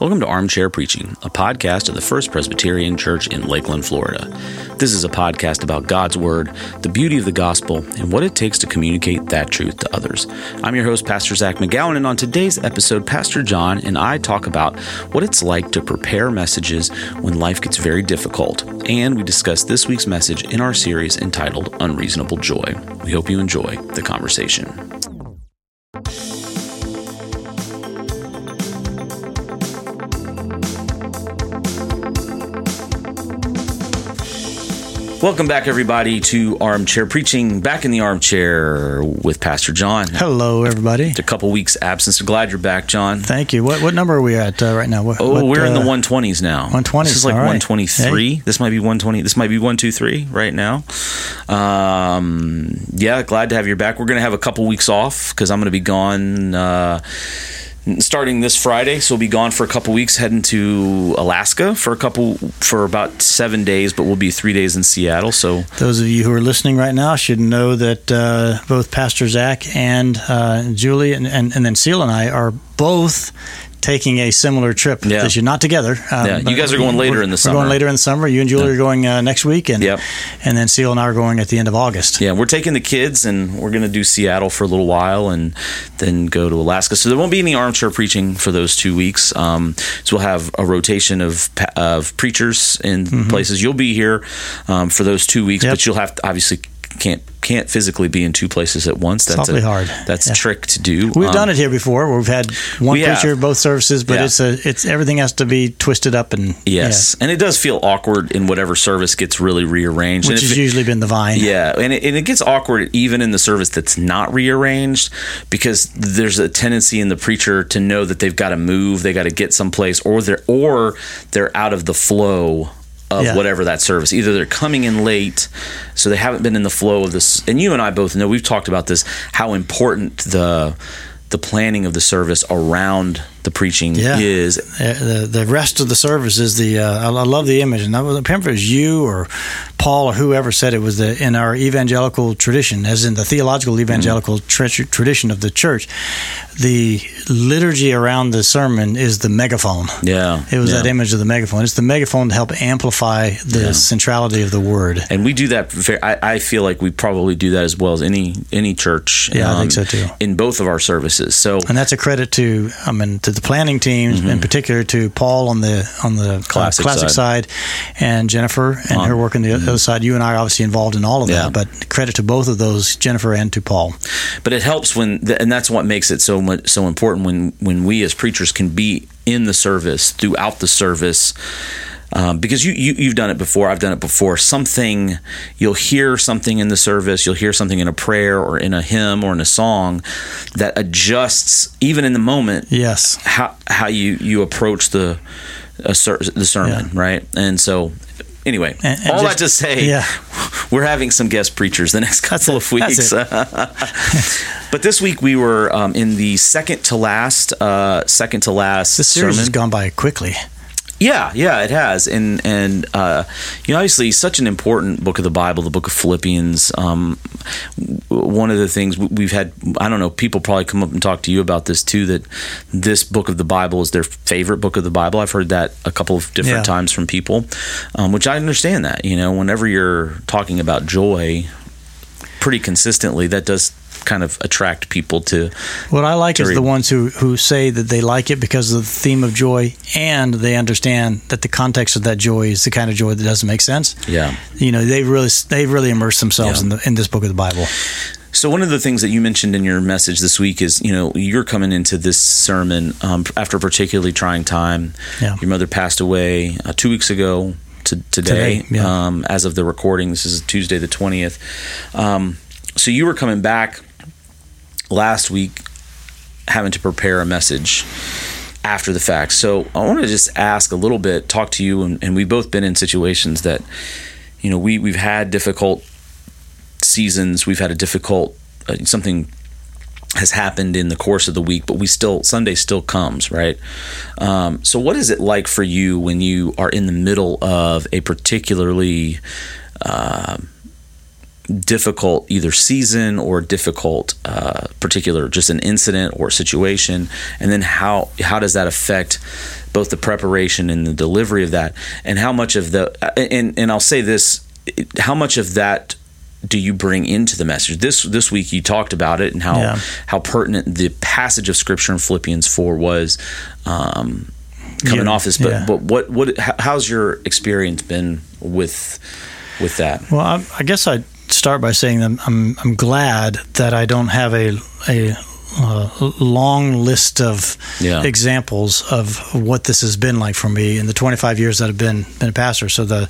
Welcome to Armchair Preaching, a podcast of the First Presbyterian Church in Lakeland, Florida. This is a podcast about God's Word, the beauty of the gospel, and what it takes to communicate that truth to others. I'm your host, Pastor Zac McGowan, and on today's episode, Pastor John and I talk about what it's like to prepare messages when life gets very difficult, and we discuss this week's message in our series entitled Unreasonable Joy. We hope you enjoy the conversation. Welcome back, everybody, to Armchair Preaching. Back in the armchair with Pastor John. Hello, everybody. It's a couple weeks absence. Glad you're back, John. Thank you. What what number are we at uh, right now? What, Oh, what, we're in the uh, 120s now. 120s, This is like all right. 123. This might be 120. This might be 123 right now. Um, yeah, glad to have you back. We're going to have a couple weeks off because I'm going to be gone. Uh, starting this Friday, so we'll be gone for a couple weeks, heading to Alaska for a couple for about seven days, but we'll be three days in Seattle. So Those of you who are listening right now should know that uh, both Pastor Zac and uh, Julie and, and, and then Seal and I are both taking a similar trip Yeah. this year. Not together. Um, Yeah, you guys are going later in the summer. we're going later in the summer. You and Julie are going uh, next week, and Yep. and then Seal and I are going at the end of August. Yeah, we're taking the kids and we're going to do Seattle for a little while and then go to Alaska. So there won't be any armchair preaching for those two weeks. Um, so we'll have a rotation of of preachers in places. You'll be here um, for those two weeks, Mm-hmm. Yep. but you'll have to obviously can't can't physically be in two places at once. That's awfully a, hard. That's Yeah. a trick to do. We've Um, done it here before. Where we've had one we preacher, both services, but Yeah. it's a it's everything has to be twisted up and Yes, and it does feel awkward in whatever service gets really rearranged. yeah, And which has it- usually been the vine. Yeah, and it, and it gets awkward even in the service that's not rearranged because there's a tendency in the preacher to know that they've got to move, they got to get someplace, or they're or they're out of the flow of Yeah. whatever that service. Either they're coming in late, so they haven't been in the flow of this. And you and I both know we've talked about this how important the the planning of the service around the preaching Yeah. is. Uh, the the rest of the service is the uh, I, I love the image and I was remember it was you or Paul or whoever said it was the in our evangelical tradition as in the theological evangelical tra- tradition of the church the liturgy around the sermon is the megaphone Yeah, it was yeah. that image of the megaphone it's the megaphone to help amplify the Yeah. centrality of the word and we do that. I, I feel like we probably do that as well as any any church. um, Yeah, I think so too. In both of our services, so and that's a credit to I mean to the planning teams in particular to Paul on the on the uh, Mm-hmm. Classic classic side. and Jennifer and On- her work on the other side. You and I are obviously involved in all of Yeah. that, but credit to both of those, Jennifer and to Paul. but it helps when, and that's what makes it so much so important when when we as preachers can be in the service throughout the service. Um, because you, you you've done it before, I've done it before. Something you'll hear something in the service, you'll hear something in a prayer or in a hymn or in a song that adjusts even in the moment Yes, how how you you approach the a ser- the sermon, right? And so, anyway, And- and all just- that to say, yeah. we're having some guest preachers the next couple of weeks. but this week we were um, in the second to last, uh, second to last this series sermon. has gone by quickly. Yeah, yeah, it has, and and uh, you know, obviously, such an important book of the Bible, the book of Philippians. Um, one of the things we- we've had, I don't know, people probably come up and talk to you about this too. That this book of the Bible is their favorite book of the Bible. I've heard that a couple of different Yeah. times from people, um, which I understand that. You know, whenever you're talking about joy, pretty consistently, that does kind of attract people to What I like is the ones who, who say that they like it because of the theme of joy and they understand that the context of that joy is the kind of joy that doesn't make sense. yeah. You know, they really they really immerse themselves Yeah. in the in this book of the Bible. So one of the things that you mentioned in your message this week is, you know, you're coming into this sermon um, after a particularly trying time. Yeah. Your mother passed away uh, two weeks ago to today. Today, yeah. um, as of the recording, this is Tuesday the twentieth. Um, so you were coming back last week, having to prepare a message after the fact. So I want to just ask a little bit, talk to you, and, and we've both been in situations that, you know, we we've had difficult seasons. We've had a difficult uh, something has happened in the course of the week, but we still Sunday still comes, right? Um, so, what is it like for you when you are in the middle of a particularly uh, difficult either season or difficult uh, particular just an incident or situation? And then how how does that affect both the preparation and the delivery of that? And how much of the and and I'll say this how much of that do you bring into the message? This this week you talked about it and how Yeah. how pertinent the passage of scripture in Philippians 4 was um, coming Yeah, off this but yeah. but what what how's your experience been with with that? Well, I, I guess I'd start by saying that I'm I'm glad that I don't have a a uh, long list of Yeah. examples of what this has been like for me in the 25 years that I've been been a pastor. So the,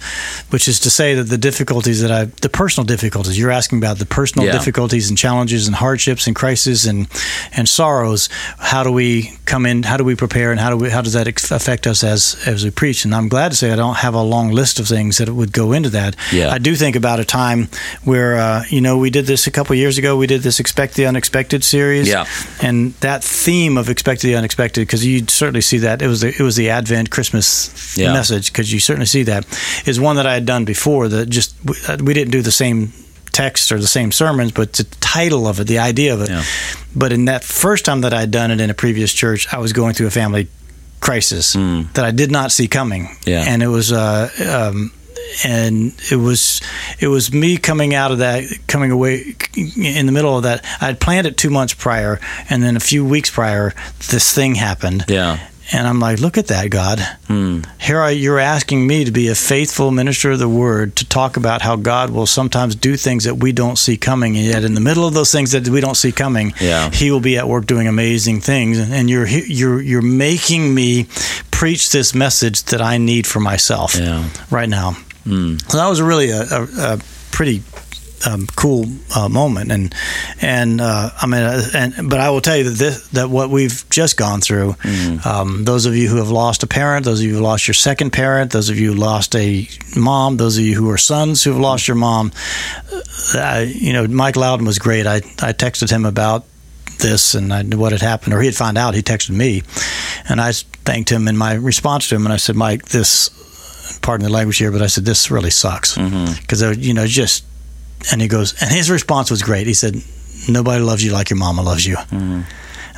which is to say that the difficulties that I, the personal difficulties you're asking about, the personal Yeah. difficulties and challenges and hardships and crises and and sorrows. How do we come in? How do we prepare? And how do we? How does that affect us as as we preach? And I'm glad to say I don't have a long list of things that would go into that. Yeah. I do think about a time where uh, you know we did this a couple years ago. We did this expect the unexpected series. Yeah. And that theme of expect the unexpected, because you certainly see that it was the, it was the Advent Christmas Yeah. message, because you certainly see that is one that I had done before. That just uh, we didn't do the same text or the same sermons, but the title of it, the idea of it. Yeah. But in that first time that I had done it in a previous church, I was going through a family crisis that I did not see coming. Yeah. And it was uh, um, and it was it was me coming out of that coming away in the middle of that. I had planned it two months prior and then a few weeks prior this thing happened. Yeah. And i'm like look at that god. Hmm. Here I, you're asking me to be a faithful minister of the word to talk about how god will sometimes do things that we don't see coming and yet in the middle of those things that we don't see coming Yeah. he will be at work doing amazing things. And, and you're you're you're making me preach this message that i need for myself Yeah. right now so that was really a, a, a pretty um, cool uh, moment, and and uh, I mean, uh, and but I will tell you that this, that what we've just gone through. Um, those of you who have lost a parent, those of you who lost your second parent, those of you who lost a mom, those of you who are sons who have lost your mom. Uh, you know, Mike Loudon was great. I I texted him about this and I, knew what had happened, or he had found out. He texted me, and I thanked him in my response to him, and I said, Mike, this pardon the language here, but I said this really sucks mm-hmm. because uh, you know just. And he goes, and his response was great. He said, "Nobody loves you like your mama loves you." Mm-hmm.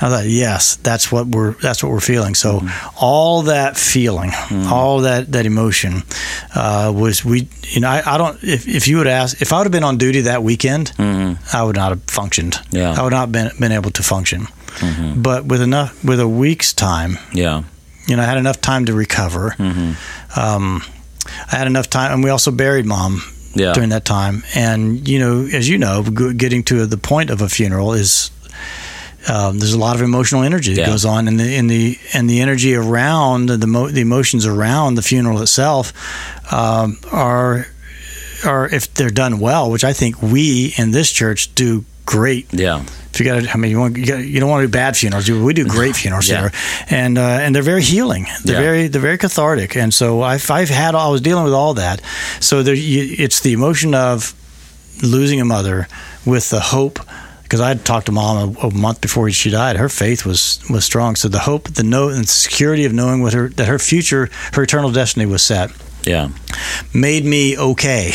I thought, yes, that's what we're that's what we're feeling. So mm-hmm. all that feeling, all that that emotion uh, was we. You know, I, I don't. If, if you would ask, if I would have been on duty that weekend, I would not have functioned. Yeah. I would not have been been able to function. But with enough, with a week's time, yeah you know, I had enough time to recover. Um, I had enough time, and we also buried mom Yeah. during that time. And you know, as you know, getting to the point of a funeral is um, there's a lot of emotional energy that Yeah. goes on, and the in the and the energy around the mo- the emotions around the funeral itself um, are are if they're done well, which I think we in this church do great yeah if you got I mean, you, want, you, got, you don't want to do bad funerals. We do great funerals Yeah. here, and uh, and they're very healing. They're Yeah. very they're very cathartic. And so I've I've had I was dealing with all that. So there, you, it's the emotion of losing a mother with the hope. Because I had talked to mom a, a month before she died. Her faith was was strong. So the hope, the know, and security of knowing what her that her future, her eternal destiny was set yeah. Made me okay,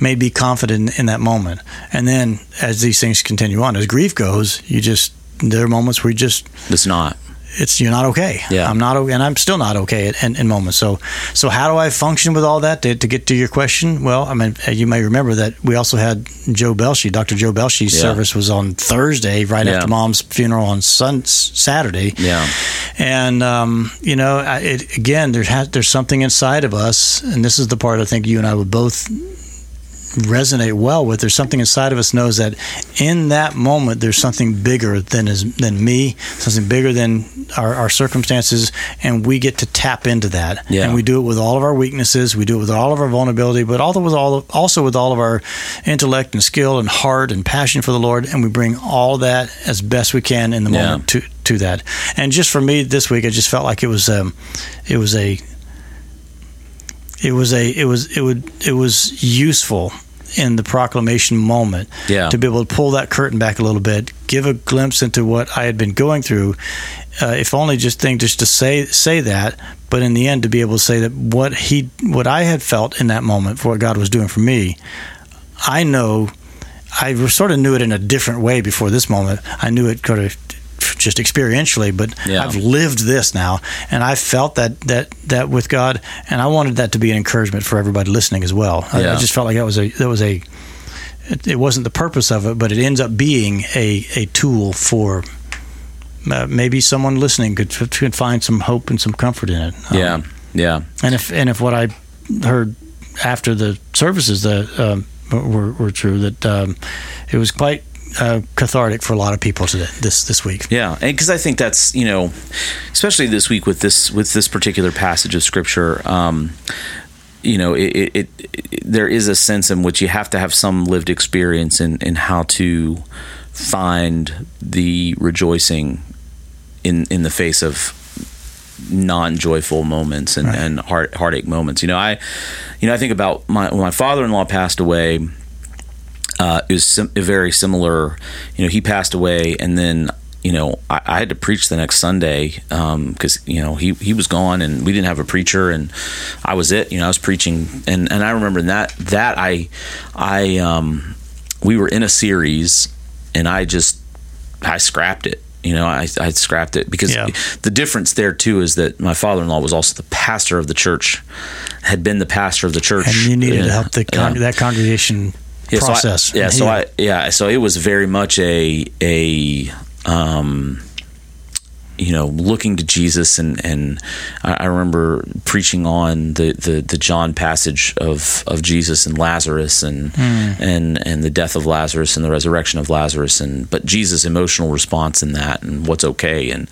made me confident in that moment. And then as these things continue on, as grief goes, you just there are moments where you just it's not it's you're not okay. Yeah. I'm not okay, and I'm still not okay in, in moments. So so how do I function with all that to, to get to your question? Well, I mean you may remember that we also had Joe Belshi, Dr. Joe Belshi's Yeah. service was on Thursday, right Yeah. after Mom's funeral on sun, Saturday. yeah And um, you know, I- it, again, there's there's something inside of us, and this is the part I think you and I would both resonate well with. There's something inside of us knows that in that moment there's something bigger than is than me, something bigger than our, our circumstances, and we get to tap into that. Yeah. And we do it with all of our weaknesses, we do it with all of our vulnerability, but also with all also with all of our intellect and skill and heart and passion for the Lord, and we bring all that as best we can in the Yeah. moment to to that. And just for me this week, I just felt like it was um, it was a it was a it was it would it was useful in the proclamation moment Yeah. to be able to pull that curtain back a little bit, give a glimpse into what I had been going through. Uh, if only just think just to say say that, but in the end to be able to say that what he what I had felt in that moment for what God was doing for me, I know I sort of knew it in a different way before this moment. I knew it kind of just experientially, but Yeah. I've lived this now, and I felt that that that with God, and I wanted that to be an encouragement for everybody listening as well. I, I just felt like that was a that was a it, it wasn't the purpose of it, but it ends up being a a tool for. Uh, maybe someone listening could could find some hope and some comfort in it. Um, Yeah, yeah, and if and if what I heard after the services that um, were, were true, that um, it was quite uh, cathartic for a lot of people today, this this week. yeah. And because I think that's you know, especially this week with this with this particular passage of scripture. Um, you know, it, it, it, it there is a sense in which you have to have some lived experience in, in how to find the rejoicing in in the face of non-joyful moments and, Right. and heart heartache moments. You know, I you know I think about my when my father-in-law passed away. Uh, it was sim- very similar. You know, he passed away, and then you know I, I had to preach the next Sunday because you know he he was gone, and we didn't have a preacher, and I was it. You know, I was preaching, and and I remember that that I I um we were in a series, and I just I scrapped it. You know, I, I scrapped it because Yeah. the difference there too is that my father-in-law was also the pastor of the church, had been the pastor of the church, And you needed to help the con- Yeah. that congregation Yeah, so I- process. yeah, so. I yeah, so it was very much a a um you know looking to Jesus and and I, remember preaching on the, the the John passage of of Jesus and Lazarus and and and the death of Lazarus and the resurrection of Lazarus and but Jesus emotional response in that and what's okay and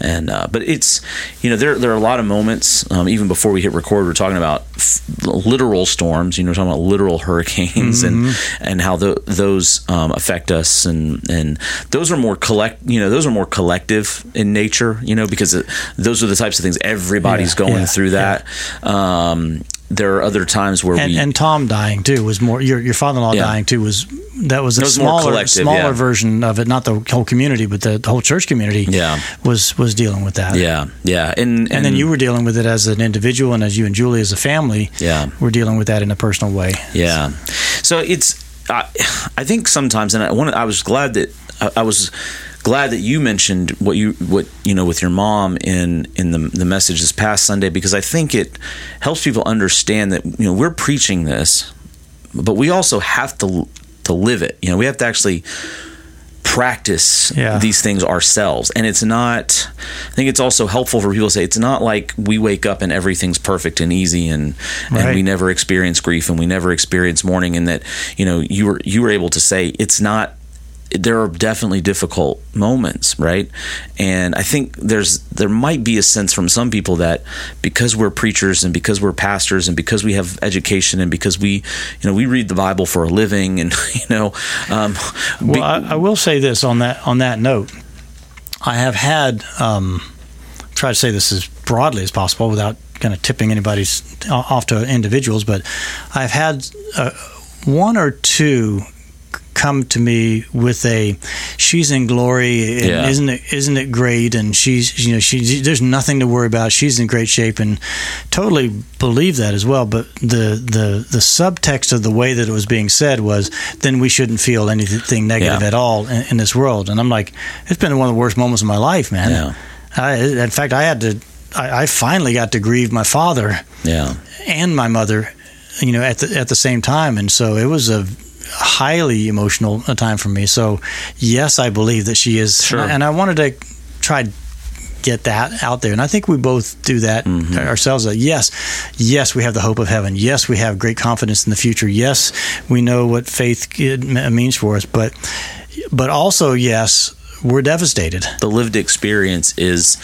and uh, but it's you know there there are a lot of moments um, even before we hit record we're talking about f- literal storms you know we're talking about literal hurricanes and and how tho- those um, affect us and and those are more collect you know those are more collective in nature you know because it, those are the types of things everybody's Yeah, going yeah, through that um, there are other times where and, we and Tom dying too was more. Your your father-in-law Yeah. dying too was that was a was smaller smaller yeah. version of it. Not the whole community, but the, the whole church community. Yeah. was was dealing with that. yeah yeah and And then you were dealing with it as an individual, and as you and Julie as a family, Yeah. were dealing with that in a personal way. Yeah. So it's I, I think sometimes, and I wanted, I was glad that I, I was glad that you mentioned what you what you know with your mom in in the the message this past Sunday because I think it helps people understand that you know we're preaching this, but we also have to to live it. You know, we have to actually practice Yeah. these things ourselves and it's not i think it's also helpful for people to say it's not like we wake up and everything's perfect and easy and and we never experience grief and we never experience mourning and that you know you were you were able to say it's not there are definitely difficult moments right and i think there's there might be a sense from some people that because we're preachers and because we're pastors and because we have education and because we you know we read the bible for a living and you know um be- Well, I, I will say this on that on that note. I have had um, try to say this as broadly as possible without kind of tipping anybody's off to individuals, but I've had uh, one or two come to me with a she's in glory and Yeah. isn't it isn't it great? And she's you know she there's nothing to worry about. She's in great shape and totally believe that as well. But the the the subtext of the way that it was being said was then we shouldn't feel anything negative Yeah. at all in, in this world. And I'm like it's been one of the worst moments of my life man. Yeah. I, in fact I had to I, I finally got to grieve my father yeah. and my mother, you know, at the at the same time, and so it was a highly emotional time for me. So, yes, I believe that she is, Sure. and I wanted to try get that out there, and I think we both do that Mm-hmm. ourselves. That yes, yes, we have the hope of heaven. Yes, we have great confidence in the future. Yes, we know what faith means for us, but but also yes, we're devastated. the lived experience is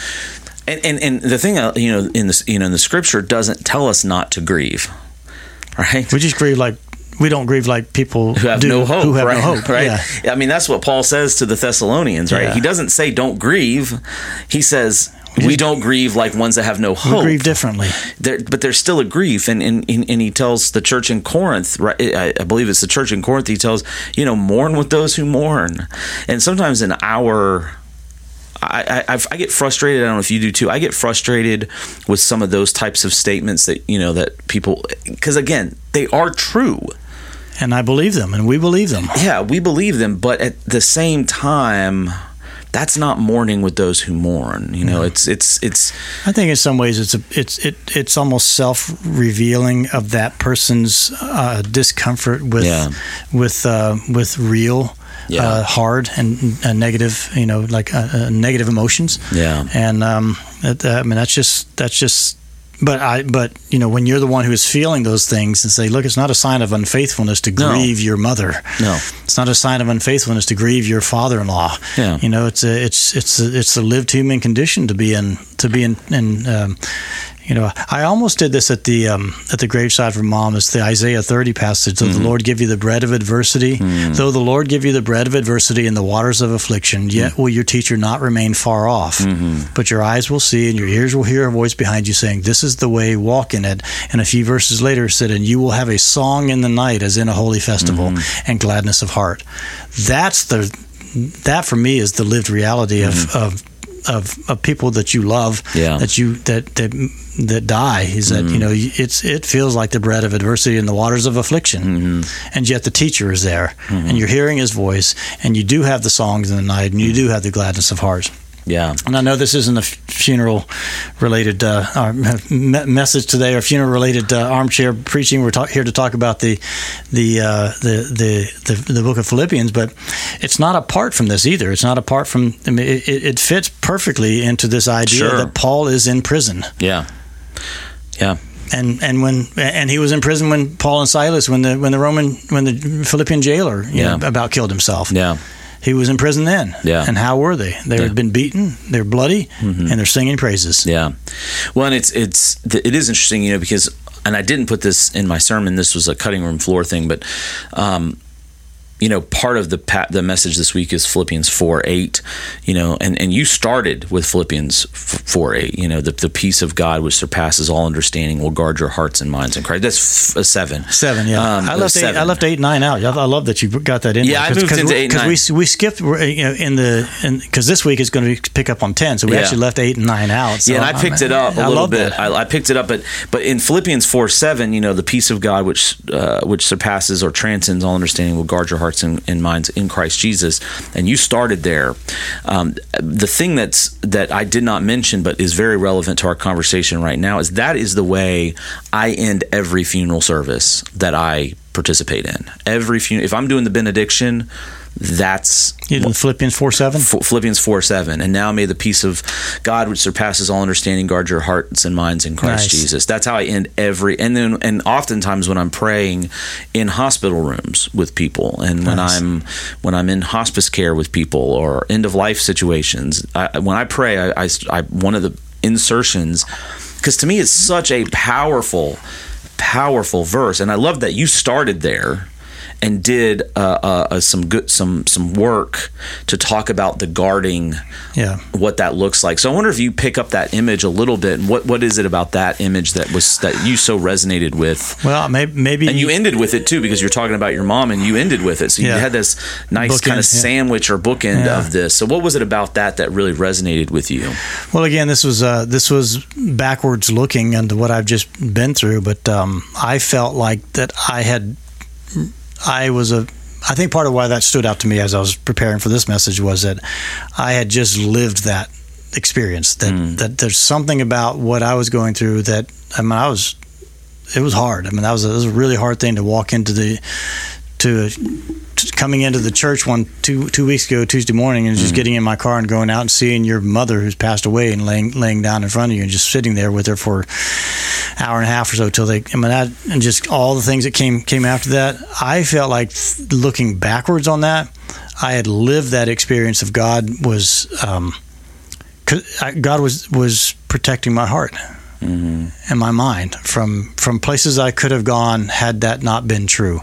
and, and, and the thing uh, you know in this you know in the scripture doesn't tell us not to grieve right We just grieve like we don't grieve like people who have do, no hope Who have right no hope, right Yeah. i mean that's what paul says to the thessalonians right Yeah. he doesn't say don't grieve he says we don't grieve like ones that have no We hope grieve differently. there, but there's still a grief, and, and and he tells the church in Corinth, right? I, I believe it's the church in Corinth. He tells you know mourn with those who mourn, and sometimes in our I, I, I get frustrated. I don't know if you do too. I get frustrated with some of those types of statements that you know that people because again they are true. And I believe them, and we believe them. Yeah, we believe them, but at the same time, that's not mourning with those who mourn. You know, it's it's it's. I think in some ways it's a, it's it it's almost self revealing of that person's uh, discomfort with Yeah. with uh, with real. Yeah. Uh, hard and uh, negative, you know, like uh, uh, negative emotions. Yeah. and um, that, I mean that's just that's just. But I, but you know, when you're the one who is feeling those things, and say, look, it's not a sign of unfaithfulness to No. grieve your mother. No. it's not a sign of unfaithfulness to grieve your father-in-law. Yeah. you know, it's a, it's it's a, it's a lived human condition to be in to be in. in um, you know, I almost did this at the um, at the graveside for mom. It's the Isaiah 30 passage. Though the mm-hmm. Lord give you the bread of adversity, mm. though the Lord give you the bread of adversity in the waters of affliction, yet mm. will your teacher not remain far off. Mm-hmm. But your eyes will see and your ears will hear a voice behind you saying, "This is the way, walk in it." And a few verses later said, "And you will have a song in the night, as in a holy festival, mm-hmm. and gladness of heart." That's the that for me is the lived reality of, of of of people that you love Yeah. that you that that that die is that you mm. know it's it feels like the bread of adversity and the waters of affliction. Mm-hmm. And yet the teacher is there and mm-hmm. you're hearing his voice and you do have the songs in the night and you mm. do have the gladness of heart Yeah. and I know this isn't a funeral related uh, message today or funeral related uh, armchair preaching. We're talk- here to talk about the the, uh, the the the the book of Philippians, but it's not apart from this either. It's not apart from. I mean, it, it it fits perfectly into this idea Sure. that Paul is in prison. Yeah. Yeah. And and when and he was in prison when Paul and Silas when the when the Roman when the Philippian jailer you Yeah. know, about killed himself. Yeah. He was in prison then. Yeah. And how were they? They Yeah. Mm-hmm. had been beaten. They're bloody, and they're singing praises. Yeah. Well, and it's it's it is interesting, you know, because and I didn't put this in my sermon. This was a cutting room floor thing, but um, you know, part of the pa- the message this week is Philippians four eight. You know, and and you started with Philippians four eight. You know, the the peace of God which surpasses all understanding will guard your hearts and minds in Christ. That's f- a seven. Seven, yeah. Um, I left eight. seven. I left eight, nine out. I I love that you got that in. Yeah, I there, moved into eight because we we skipped you know, in the because this week is going to pick up on ten, so we Yeah. actually left eight and nine out. So yeah, and I picked it up a I little bit. I, I picked it up, but but in Philippians four seven, you know, the peace of God which uh, which surpasses or transcends all understanding will guard your hearts and, and minds in Christ Jesus. And you started there. Um, the thing that's that I did not mention, but is very relevant to our conversation right now, is that is the way I end every funeral service that I participate in. Every funeral, if I'm doing the benediction, that's did Philippians four seven. Philippians 4 7. And now may the peace of God, which surpasses all understanding, guard your hearts and minds in Christ Nice. Jesus. That's how I end every. And then, and oftentimes when I'm praying in hospital rooms with people, and when Nice. I'm when I'm in hospice care with people or end of life situations, I, when I pray, I, I, I one of the insertions because to me it's such a powerful, powerful verse, and I love that you started there and did uh, uh, uh, some good some some work to talk about the guarding Yeah. what that looks like. So I wonder if you pick up that image a little bit. And what what is it about that image that was that you so resonated with? Well, maybe maybe And you ended with it too because you're talking about your mom, and you ended with it. So you had this nice Bookend, kind of yeah. sandwich or bookend Yeah. of this. So what was it about that that really resonated with you? Well, again, this was uh, this was backwards looking into what I've just been through, but um, I felt like that I had, I was a. I think part of why that stood out to me as I was preparing for this message was that I had just lived that experience. That mm. that there's something about what I was going through that I mean I was, it was hard. I mean that was a, it was a really hard thing to walk into the to, to coming into the church one two two weeks ago Tuesday morning and just getting in my car and going out and seeing your mother who's passed away and laying laying down in front of you and just sitting there with her for hour and a half or so till they I mean that and just all the things that came came after that I felt like looking backwards on that I had lived that experience of God was um God was was protecting my heart and my mind from from places I could have gone had that not been true.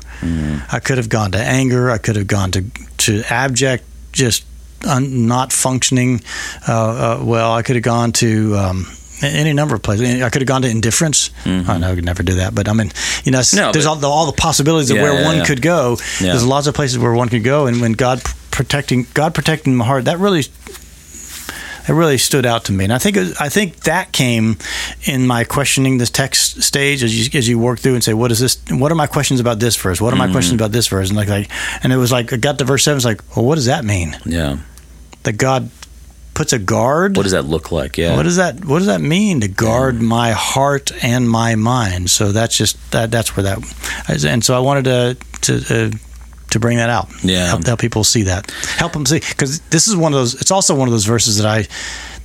I could have gone to anger. I could have gone to to abject, just un, not functioning uh, uh, well. I could have gone to. Um, any number of places. I could have gone to indifference. I know I could never do that, but I mean, you know, No, there's all the, all the possibilities of Yeah, where yeah, one yeah. could go. There's lots of places where one could go, and when God protecting God protecting my heart, that really it really stood out to me. And I think I think that came in my questioning this text stage as you as you work through and say, what is this? What are my questions about this verse? What are my Mm-hmm. questions about this verse? And like like, and it was like I got to verse seven. It's like, well, what does that mean? Yeah. That God puts a guard. What does that look like? Yeah. What does that What does that mean to guard my heart and my mind? So that's just that. That's where that. And so I wanted to to uh, to bring that out. Yeah. help, help people see that. Help them see because this is one of those. It's also one of those verses that I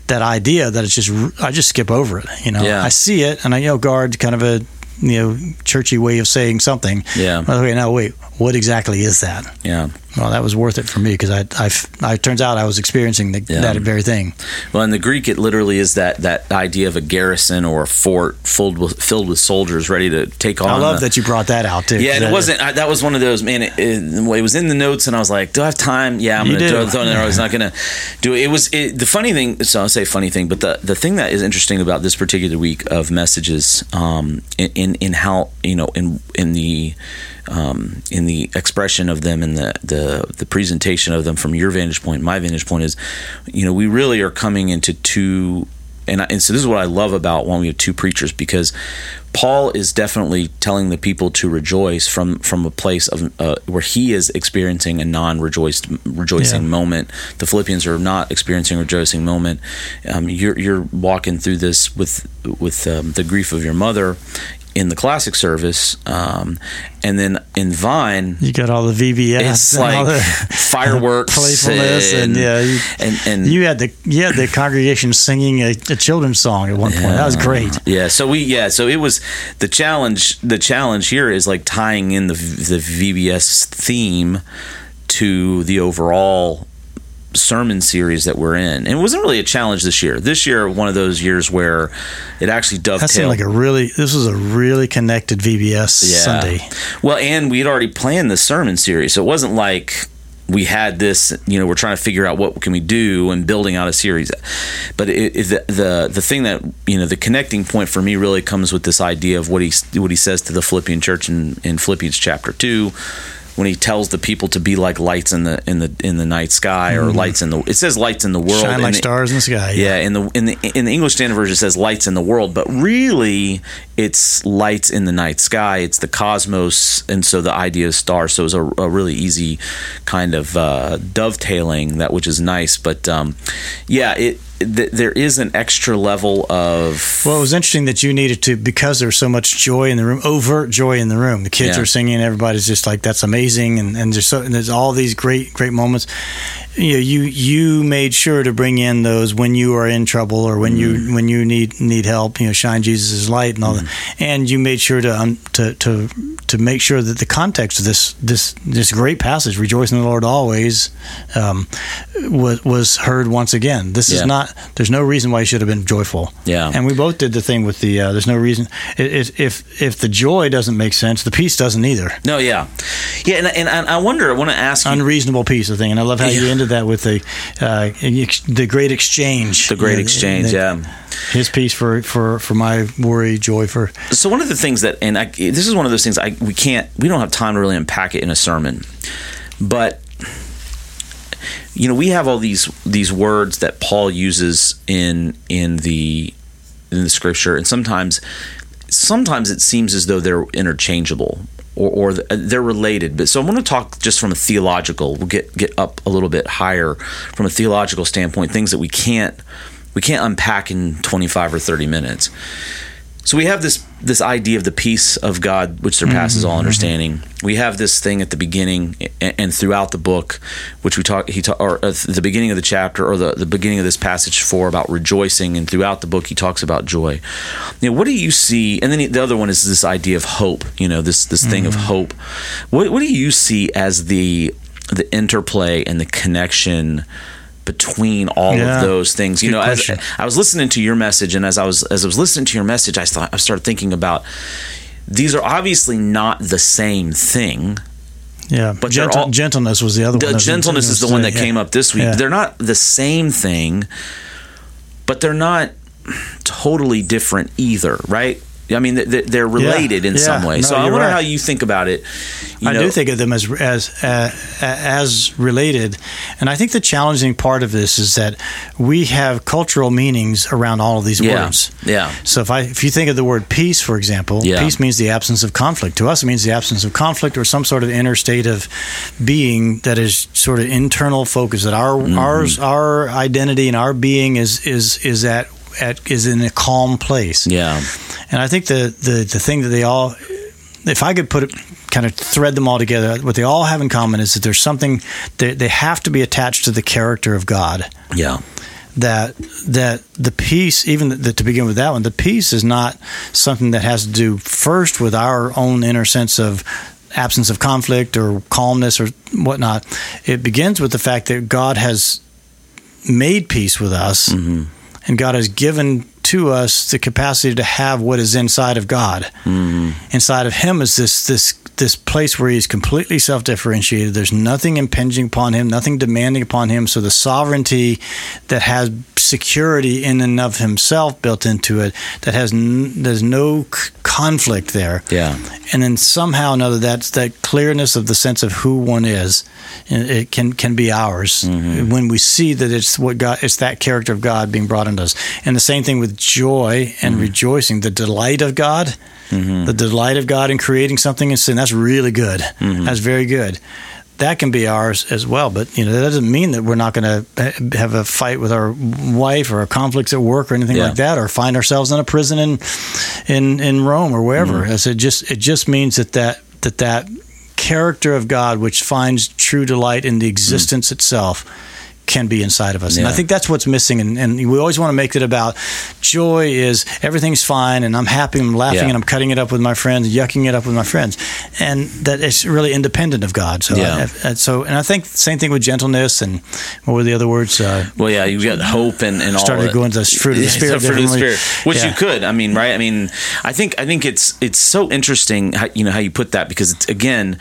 that idea that it's just I just skip over it. You know, Yeah. I see it and I you know guard kind of a you know churchy way of saying something. Yeah. Okay, now wait, what exactly is that? Yeah. Well, that was worth it for me because I, I, I, turns out I was experiencing the, Yeah. that very thing. Well, in the Greek, it literally is that that idea of a garrison or a fort filled with filled with soldiers ready to take on. I love the- that you brought that out too. Yeah, it That- wasn't. I, that was one of those. Man, it, it, it was in the notes, and I was like, "Do I have time? Yeah, I'm going to do. throw it in there. I was not going to do it." It was it, the funny thing. So I'll say funny thing, but the the thing that is interesting about this particular week of messages, um, in, in in how you know in in the um, in the expression of them and the, the the presentation of them from your vantage point, my vantage point is, you know, we really are coming into two. And, I, and so this is what I love about when we have two preachers because Paul is definitely telling the people to rejoice from from a place of uh, where he is experiencing a non-rejoiced rejoicing Yeah. moment. The Philippians are not experiencing a rejoicing moment. Um, you're you're walking through this with with um, the grief of your mother in the classic service, um, and then in Vine, You got all the VBS. it's and like fireworks, playfulness, and, yeah, you, and and you had the you had the congregation singing a, a children's song at one point. That was great. Yeah, so we yeah, so it was the challenge. The challenge here is like tying in the the VBS theme to the overall sermon series that we're in. And it wasn't really a challenge this year. This year, one of those years where it actually That seemed dovetailed. like a really. This was a really connected VBS Sunday. Well, and we'd already planned the sermon series, so it wasn't like we had this. You know, we're trying to figure out what can we do and building out a series. But it, it, the, the the thing that you know the connecting point for me really comes with this idea of what he what he says to the Philippian church in, in Philippians chapter two. When he tells the people to be like lights in the in the in the night sky or mm-hmm. lights in the it says lights in the world. Shine like it- stars in the sky. yeah, in the in the in the English Standard Version it says lights in the world, but really it's lights in the night sky. It's the cosmos, and so the idea of stars. So it's a, a really easy kind of uh, dovetailing that, which is nice. But um, yeah, it th- there is an extra level of Well, it was interesting that you needed to because there's so much joy in the room, overt joy in the room. The kids Yeah. are singing, everybody's just like, "That's amazing," and and there's so and there's all these great great moments. You know, you you made sure to bring in those when you are in trouble or when Mm-hmm. you when you need need help. You know, shine Jesus' light and all that, and you made sure to um, to to to make sure that the context of this this this great passage, "Rejoice in the Lord always," um, was was heard once again. This Yeah. is not. There's no reason why you should have been joyful. Yeah. And we both did the thing with the. Uh, there's no reason. If if if the joy doesn't make sense, the peace doesn't either. no, yeah, yeah, and, and, and I wonder. I want to ask you Unreasonable peace, I thing, And I love how you ended that with the uh, the great exchange. the great exchange. the- Yeah. His peace for for for my worry, joy for. so one of the things that and I, this is one of those things I we can't we don't have time to really unpack it in a sermon but you know we have all these these words that Paul uses in in the in the scripture and sometimes sometimes it seems as though they're interchangeable or, or they're related but so I want to talk just from a theological we'll get get up a little bit higher from a theological standpoint things that we can't we can't unpack in 25 or 30 minutes so we have this this idea of the peace of God which surpasses mm-hmm. all mm-hmm. understanding. We have this thing at the beginning and, and throughout the book, which we talk he talk, or uh, at the beginning of the chapter or the, the beginning of this passage four about rejoicing, and throughout the book he talks about joy. You know, what do you see? And then the other one is this idea of hope. You know, this this thing of mm-hmm. hope. What what do you see as the the interplay and the connection? Between all Yeah. of those things you know as. I was listening to your message, and as I was as I was listening to your message, I thought I started thinking about these are obviously not the same thing. Yeah, But Gentle, all- gentleness was the other one. Gentleness is the one that Yeah. came up this week. Yeah. They're not the same thing, but they're not totally different either, right? I mean, they're related in Yeah. some way. No, so I wonder right. how you think about it. You I know, do think of them as as uh, as related, and I think the challenging part of this is that we have cultural meanings around all of these Yeah. words. Yeah. So if I if you think of the word peace, for example, Yeah. peace means the absence of conflict. To us, it means the absence of conflict or some sort of inner state of being that is sort of internal focus. That our Mm-hmm. ours our identity and our being is is is at at is in a calm place. Yeah. And I think the, the, the thing that they all, if I could put it, kind of thread them all together, what they all have in common is that there's something, they, they have to be attached to the character of God. Yeah. That that the peace, even the, to begin with that one, the peace is not something that has to do first with our own inner sense of absence of conflict or calmness or whatnot. It begins with the fact that God has made peace with us, mm-hmm. And God has given to us the capacity to have what is inside of God. Mm-hmm. Inside of Him is this this this place where He's completely self differentiated. There's nothing impinging upon Him, nothing demanding upon Him. So the sovereignty that has security in and of Himself built into it, that has n- there's no c- conflict there Yeah. and then somehow or another that's that clearness of the sense of who one is it can can be ours mm-hmm. when we see that it's what God it's that character of God being brought into us and the same thing with joy and mm. rejoicing the delight of God mm-hmm. the delight of God in creating something in sin that's really good mm-hmm. that's very good that can be ours as well. But you know that doesn't mean that we're not going to have a fight with our wife or conflicts at work or anything Yeah. like that, or find ourselves in a prison in in in Rome or wherever. Mm. As it just it just means that that that that character of God, which finds true delight in the mm. existence itself. Can be inside of us, and I think that's what's missing. And, and we always want to make it about joy is everything's fine, and I'm happy, I'm laughing, Yeah. and I'm cutting it up with my friends, yucking it up with my friends, and that it's really independent of God. So, Yeah. I- and so, and I think the same thing with gentleness and what were the other words? Uh, Well, yeah, you got hope and, and all Started going to the fruit of the Yeah, spirit fruit of the spirit, which you could. I mean, right? I mean, I think I think it's it's so interesting, how, you know, how you put that because it's again,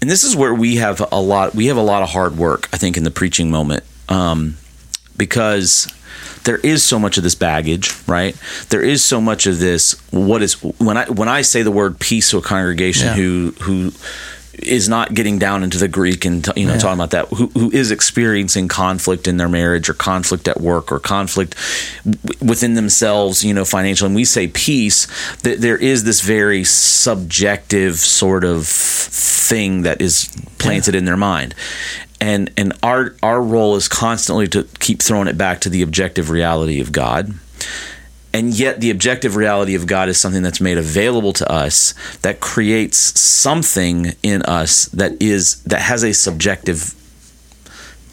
and this is where we have a lot. We have a lot of hard work, I think, in the preaching moment, um, because there is so much of this baggage, right? There is so much of this. What is when I when I say the word peace to a congregation Yeah. who who is not getting down into the Greek and you know Yeah. talking about that who, who is experiencing conflict in their marriage or conflict at work or conflict within themselves you know financially and we say peace that there is this very subjective sort of thing that is planted in their mind and and our our role is constantly to keep throwing it back to the objective reality of God. And yet the objective reality of God is something that's made available to us that creates something in us that is that has a subjective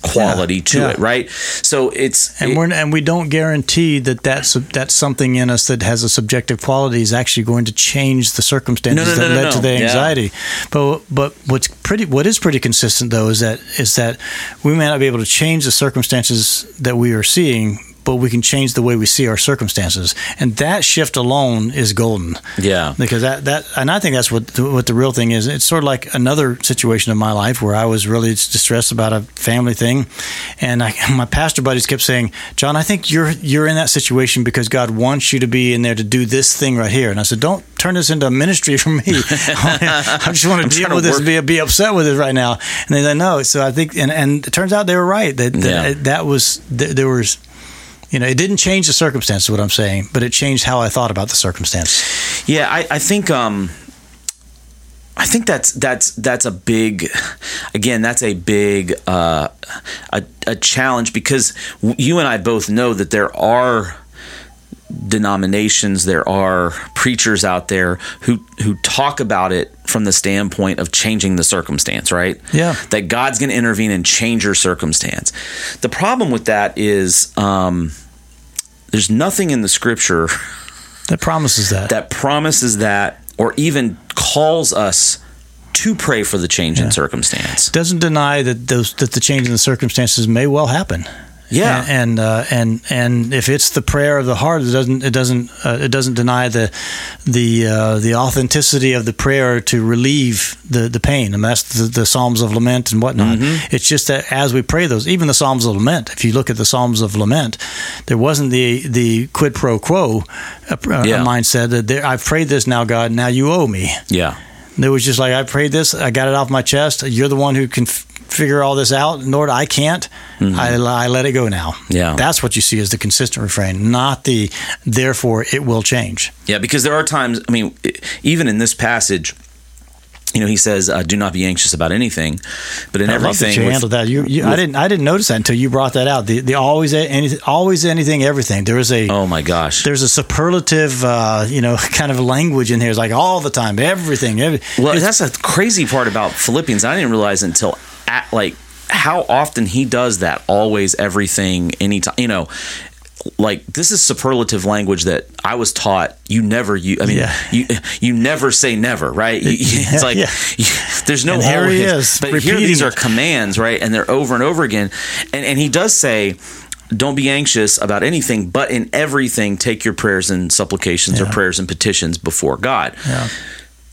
quality Yeah, to yeah. it right so it's and it- we're and we don't guarantee that that's that's something in us that has a subjective quality is actually going to change the circumstances No, no, that no, led to the Yeah. anxiety. But but what's pretty what is pretty consistent though is that is that we may not be able to change the circumstances that we are seeing. But we can change the way we see our circumstances, and that shift alone is golden. yeah because that that and I think that's what the, what the real thing is. It's sort of like another situation of my life where I was really distressed about a family thing, and I, my pastor buddies kept saying, "John, I think you're you're in that situation because God wants you to be in there to do this thing right here." And I said, "Don't turn this into a ministry for me. I just want to deal trying to with this, be be upset with it right now." And they said, "No." So I think, and and it turns out they were right. That that, Yeah. that was there was. You know, it didn't change the circumstance, is what I'm saying, but it changed how I thought about the circumstance. Yeah, I, I think um I think that's that's that's a big again that's a big uh, a, a challenge because you and I both know that there are denominations there are preachers out there who who talk about it from the standpoint of changing the circumstance right Yeah. that God's going to intervene and change your circumstance the problem with that is um there's nothing in the scripture That promises that. that promises that or even calls us to pray for the change in circumstance. doesn't deny that those that the change in the circumstances may well happen. Yeah. and and, uh, and and if it's the prayer of the heart, it doesn't it doesn't uh, it doesn't deny the the uh, the authenticity of the prayer to relieve the the pain, and that's the, the Psalms of lament and whatnot. Mm-hmm. It's just that as we pray those, even the Psalms of lament. If you look at the Psalms of lament, there wasn't the the quid pro quo uh, uh, Yeah. mindset that there, I've prayed this now, God, now you owe me. Yeah. It was just like I prayed this, I got it off my chest. You're the one who can figure all this out, Lord. I can't. I, I let it go now. Mm-hmm. Yeah. that's what you see as the consistent refrain, not the therefore it will change. Yeah, because there are times, I mean, even in this passage, you know, he says, uh, "Do not be anxious about anything," but in I love that everything, you with- handled that. You, you I didn't I didn't notice that until you brought that out. The, the always anything, always anything, everything. There is a oh my gosh, there's a superlative, uh, you know, kind of language in here. It's like all the time, everything. Every, Well, that's a crazy part about Philippians. I didn't realize until at, like how often he does that. Always, everything, anytime. You know, like this is superlative language that I was taught. You never. You. I mean, Yeah. you. You never say never, right? You- it's like yeah. you- there's no. And here he is, But here these repeating are commands, right? And they're over and over again. And and he does say. Don't be anxious about anything, but in everything, take your prayers and supplications or prayers and petitions before God.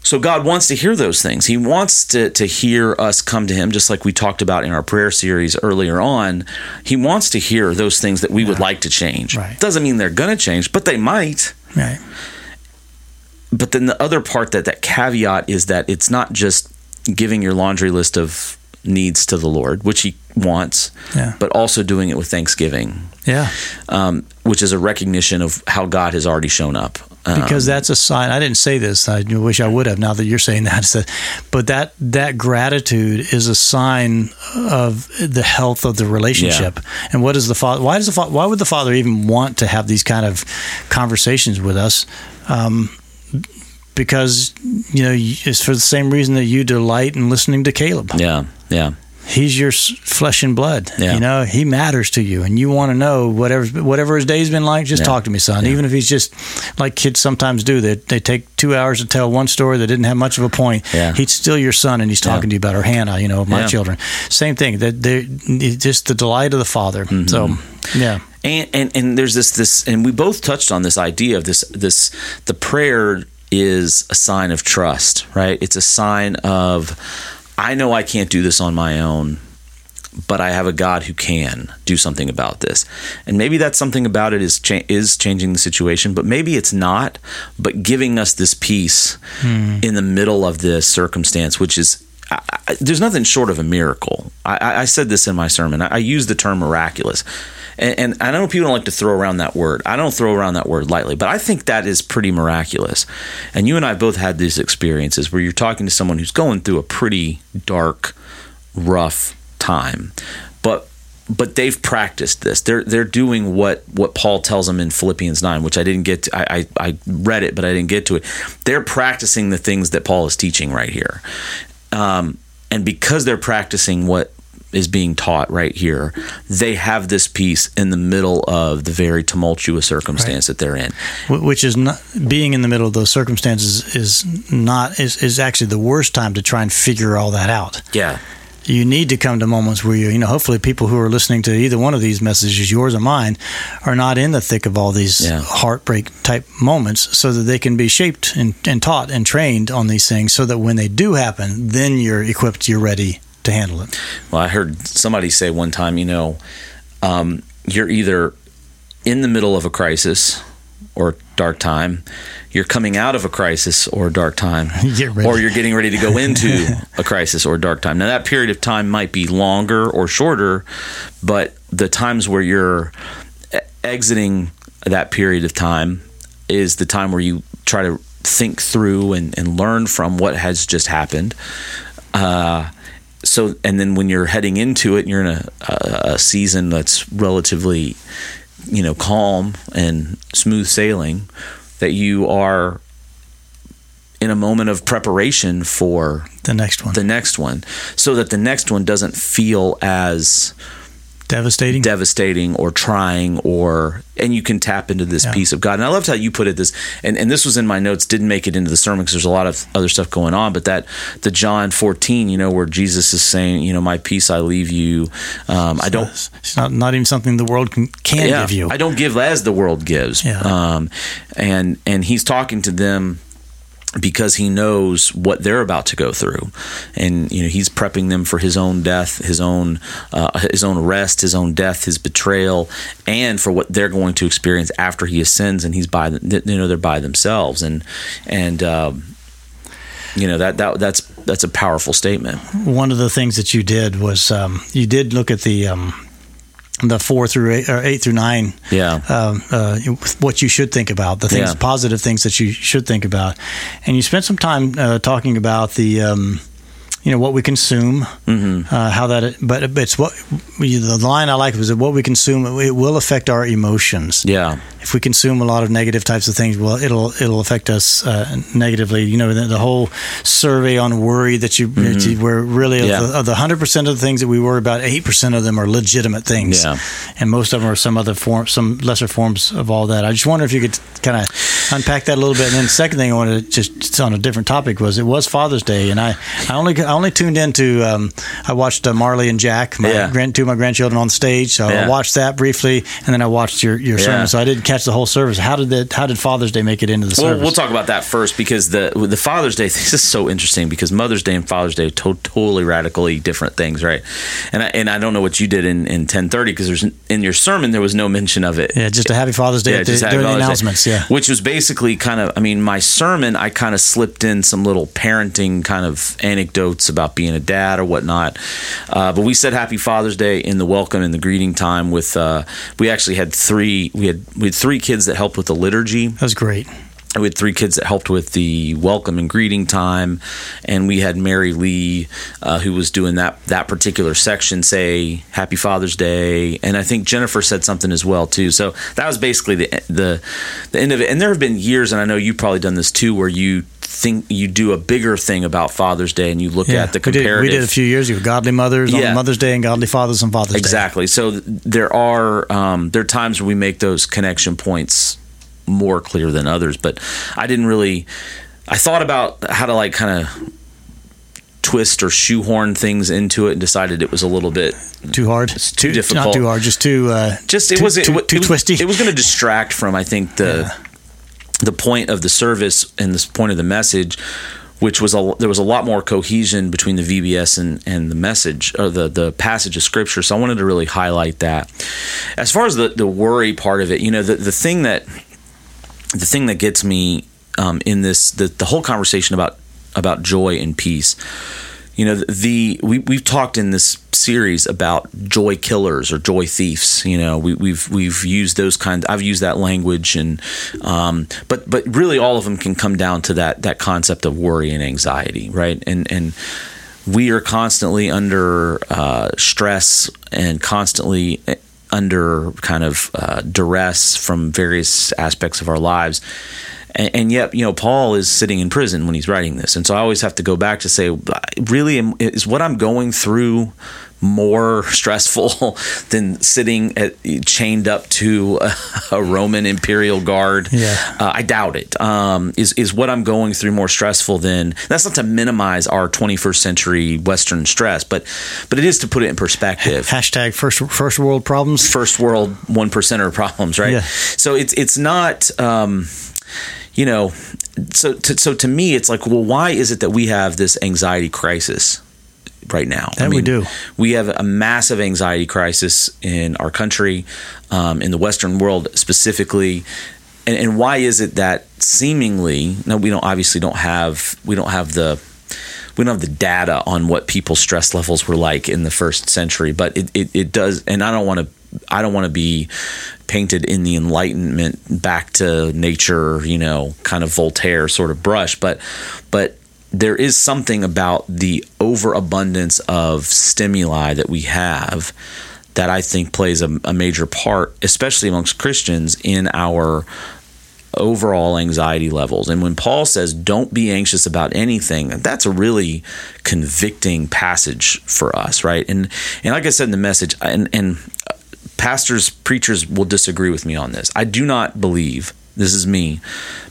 Yeah. So God wants to hear those things. He wants to to hear us come to him just like we talked about in our prayer series earlier on. He wants to hear those things that we would like to change. Right. Doesn't mean they're going to change, but they might. right. But then the other part that that caveat is that it's not just giving your laundry list of needs to the Lord, which he wants, Yeah. but also doing it with thanksgiving, Yeah. um, which is a recognition of how God has already shown up. Um, because that's a sign. I didn't say this. I wish I would have. Now that you're saying that, but that that gratitude is a sign of the health of the relationship. And what is the father? Why does the father? Why would the father even want to have these kind of conversations with us? Um, because you know it's for the same reason that you delight in listening to Caleb. yeah, yeah. He's your flesh and blood. Yeah. You know, he matters to you, and you want to know whatever whatever his day's been like. Just Yeah. talk to me, son. Even if he's just like kids sometimes do. They they take two hours to tell one story that didn't have much of a point. Yeah. He's still your son, and he's talking to you about, or Hannah. You know, my Yeah. children. Same thing. That they just the delight of the father. Mm-hmm. So yeah, and and and there's this this and we both touched on this idea of this this the prayer is a sign of trust right it's a sign of i know i can't do this on my own but i have a god who can do something about this. And maybe that something about it is cha- is changing the situation but maybe it's not but giving us this peace hmm. in the middle of this circumstance which is I, I, there's nothing short of a miracle. I, I- said this in my sermon. I, I use the term miraculous, and, and I know people don't like to throw around that word. I don't throw around that word lightly, but I think that is pretty miraculous. And you and I both had these experiences where you're talking to someone who's going through a pretty dark, rough time, but but they've practiced this. They're they're doing what what Paul tells them in Philippians nine, which I didn't get. To, I, I I read it, but I didn't get to it. They're practicing the things that Paul is teaching right here, um, and because they're practicing what is being taught right here, they have this peace in the middle of the very tumultuous circumstance that they're in. Which is not being in the middle of those circumstances is not is, is actually the worst time to try and figure all that out. Yeah, you need to come to moments where you, you know, hopefully people who are listening to either one of these messages, yours or mine, are not in the thick of all these Yeah. heartbreak type moments so that they can be shaped and, and taught and trained on these things so that when they do happen, then you're equipped, you're ready to handle it. Well, I heard somebody say one time, you know, um, you're either in the middle of a crisis or dark time, you're coming out of a crisis or dark time, or you're getting ready to go into a crisis or dark time. Now, that period of time might be longer or shorter, but the times where you're exiting that period of time is the time where you try to think through and, and learn from what has just happened. Uh, so and then when you're heading into it and you're in a, a, a season that's relatively you know calm and smooth sailing that you are in a moment of preparation for The next one. the next one so that the next one doesn't feel as devastating, devastating, or trying, or and you can tap into this Yeah. peace of God. And I loved how you put it. This and and this was in my notes. Didn't make it into the sermon because there's a lot of other stuff going on. But that the John 14, you know, where Jesus is saying, you know, my peace I leave you. Um, I don't. It's not not even something the world can, can yeah, give you. I don't give as the world gives. Yeah. Um, and and he's talking to them because he knows what they're about to go through, and you know he's prepping them for his own death, his own uh, his own arrest, his own death, his betrayal, and for what they're going to experience after he ascends and he's by you know they're by themselves, and and um, you know that that that's that's a powerful statement. One of the things that you did was um, you did look at the um, the four through eight, or eight through nine Yeah. um, uh, what you should think about, the things, Yeah. positive things that you should think about, and you spent some time uh, talking about the, um, you know, what we consume, Mm-hmm. uh, how that, but it's what the line I like was that what we consume it will affect our emotions. Yeah. If we consume a lot of negative types of things, well, it'll it'll affect us uh, negatively. You know, the, the whole survey on worry that you, that you where really Mm-hmm. Yeah. of the, hundred percent of the things that we worry about, eight percent of them are legitimate things Yeah. and most of them are some other form, some lesser forms of all that. I just wonder if you could kind of unpack that a little bit. And then the second thing I wanted to just just on a different topic was it was Father's Day, and I, I only I only tuned into um, I watched uh, Marley and Jack, my Yeah. grand, two of my grandchildren on stage, so Yeah. I watched that briefly, and then I watched your your Yeah. sermon. So I didn't catch the whole service. How did that? How did Father's Day make it into the Well, service? we'll talk about that first because the the Father's Day this is so interesting because Mother's Day and Father's Day are to- totally radically different things, right? And I, and I don't know what you did in in ten thirty because there's in your sermon there was no mention of it. yeah, just a happy Father's Day at the, during the Father's Day. announcements. Yeah. which was basically kind of. I mean, my sermon I kind of slipped in some little parenting kind of anecdotes about being a dad or whatnot. Uh, but we said Happy Father's Day in the welcome and the greeting time. With uh, we actually had three. We had we had three kids that helped with the liturgy. That was great. we had three kids that helped with the welcome and greeting time, and we had Mary Lee, uh, who was doing that that particular section, say Happy Father's Day, and I think Jennifer said something as well too. So that was basically the the the end of it. And there have been years, and I know you've probably done this too, where you think you do a bigger thing about Father's Day, and you look Yeah, at the we did, comparative. we did a few years ago. Godly mothers Yeah. on Mother's Day and godly fathers on Father's Day. Exactly. So there are um, there are times where we make those connection points more clear than others, but I didn't really. I thought about how to like kind of twist or shoehorn things into it, and decided it was a little bit Too hard. It's too difficult. Not too hard. Just too. Uh, just it too, was too, it, too it twisty. It was going to distract from I think the the point of the service and the point of the message, which was a there was a lot more cohesion between the VBS and and the message or the the passage of scripture. So I wanted to really highlight that. As far as the the worry part of it, you know, the the thing that the thing that gets me um, in this the the whole conversation about about joy and peace you know the we we've talked in this series about joy killers or joy thieves you know we, we've we've used those kinds I've used that language and um, but but really all of them can come down to that that concept of worry and anxiety right? And and we are constantly under uh, stress and constantly under kind of uh, duress from various aspects of our lives. And, and yet you know paul is sitting in prison when he's writing this. And so i always have to go back to say really is what i'm going through more stressful than sitting at, chained up to a, a Roman imperial guard. Yeah. Uh, I doubt it. Um, is is what I'm going through more stressful than? That's not to minimize our 21st century Western stress, but but it is to put it in perspective Hashtag first first world problems. first world one percenter problems, right? Yeah. So it's it's not, um, you know, so to, so to me, it's like, well, why is it that we have this anxiety crisis right now? That we do. We have a massive anxiety crisis in our country, um, in the Western world specifically. And, and why is it that seemingly, no, we don't obviously don't have we don't have the we don't have the data on what people's stress levels were like in the first century, but it, it, it does. And I don't want to I don't want to be painted in the Enlightenment back to nature, you know, kind of Voltaire sort of brush, but but there is something about the overabundance of stimuli that we have that I think plays a, a major part, especially amongst Christians, in our overall anxiety levels. And when Paul says, don't be anxious about anything, that's a really convicting passage for us, right? And, and like I said in the message, and, and pastors, preachers will disagree with me on this. I do not believe this is me,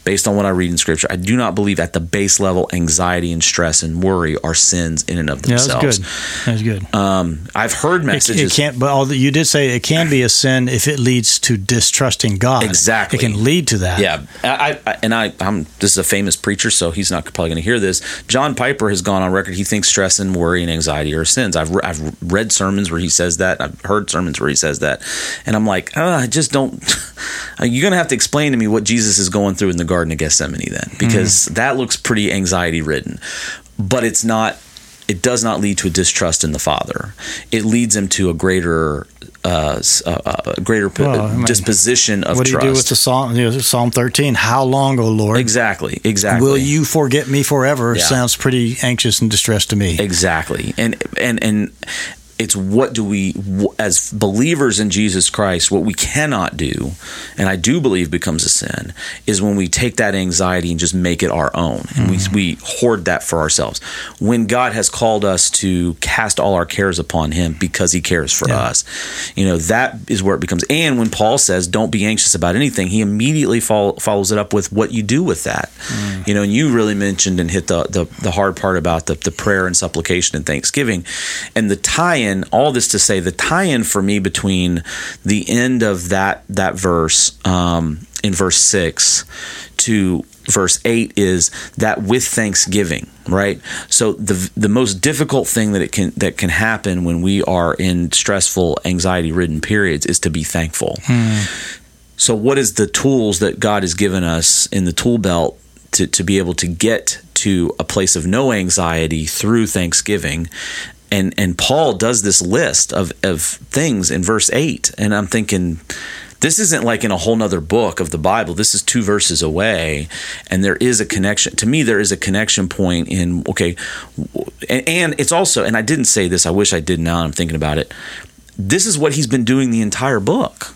based on what I read in Scripture. I do not believe at the base level anxiety and stress and worry are sins in and of themselves. Yeah, that's good. That's good. Um, I've heard messages. It, it can't, but the, you did say it can be a sin if it leads to distrusting God. Exactly, it can lead to that. Yeah, I, I and I, I'm. This is a famous preacher, so he's not probably going to hear this. John Piper has gone on record. He thinks stress and worry and anxiety are sins. I've I've read sermons where he says that. I've heard sermons where he says that, and I'm like, oh, I just don't. You're going to have to explain to me what Jesus is going through in the Garden of Gethsemane then, because mm. that looks pretty anxiety ridden. But it's not. It does not lead to a distrust in the Father. It leads him to a greater, uh, uh, greater well, I mean, disposition of what do trust. you do with the Psalm? You know, Psalm thirteen. How long, O Lord? Exactly. Exactly. Will you forget me forever? Yeah. Sounds pretty anxious and distressed to me. Exactly. And and and it's what do we as believers in Jesus Christ what we cannot do and I do believe becomes a sin is when we take that anxiety and just make it our own and mm-hmm. we, we hoard that for ourselves when God has called us to cast all our cares upon him because he cares for yeah. us you know that is where it becomes and when Paul says don't be anxious about anything he immediately follow, follows it up with what you do with that mm. you know and you really mentioned and hit the, the, the hard part about the, the prayer and supplication and thanksgiving and the tie tie-in, all this to say, the tie-in for me between the end of that that verse um, in verse six to verse 8 is that with thanksgiving right? So the the most difficult thing that it can that can happen when we are in stressful anxiety ridden periods is to be thankful. Hmm. so what is the tools that god has given us in the tool belt to, to be able to get to a place of no anxiety through thanksgiving and and Paul does this list of of things in verse eight, and I'm thinking. This isn't like in a whole nother book of the Bible. This is two verses away, and there is a connection. To me, there is a connection point in okay, and, and it's also, and I didn't say this. I wish I did. Now I'm thinking about it. This is what he's been doing the entire book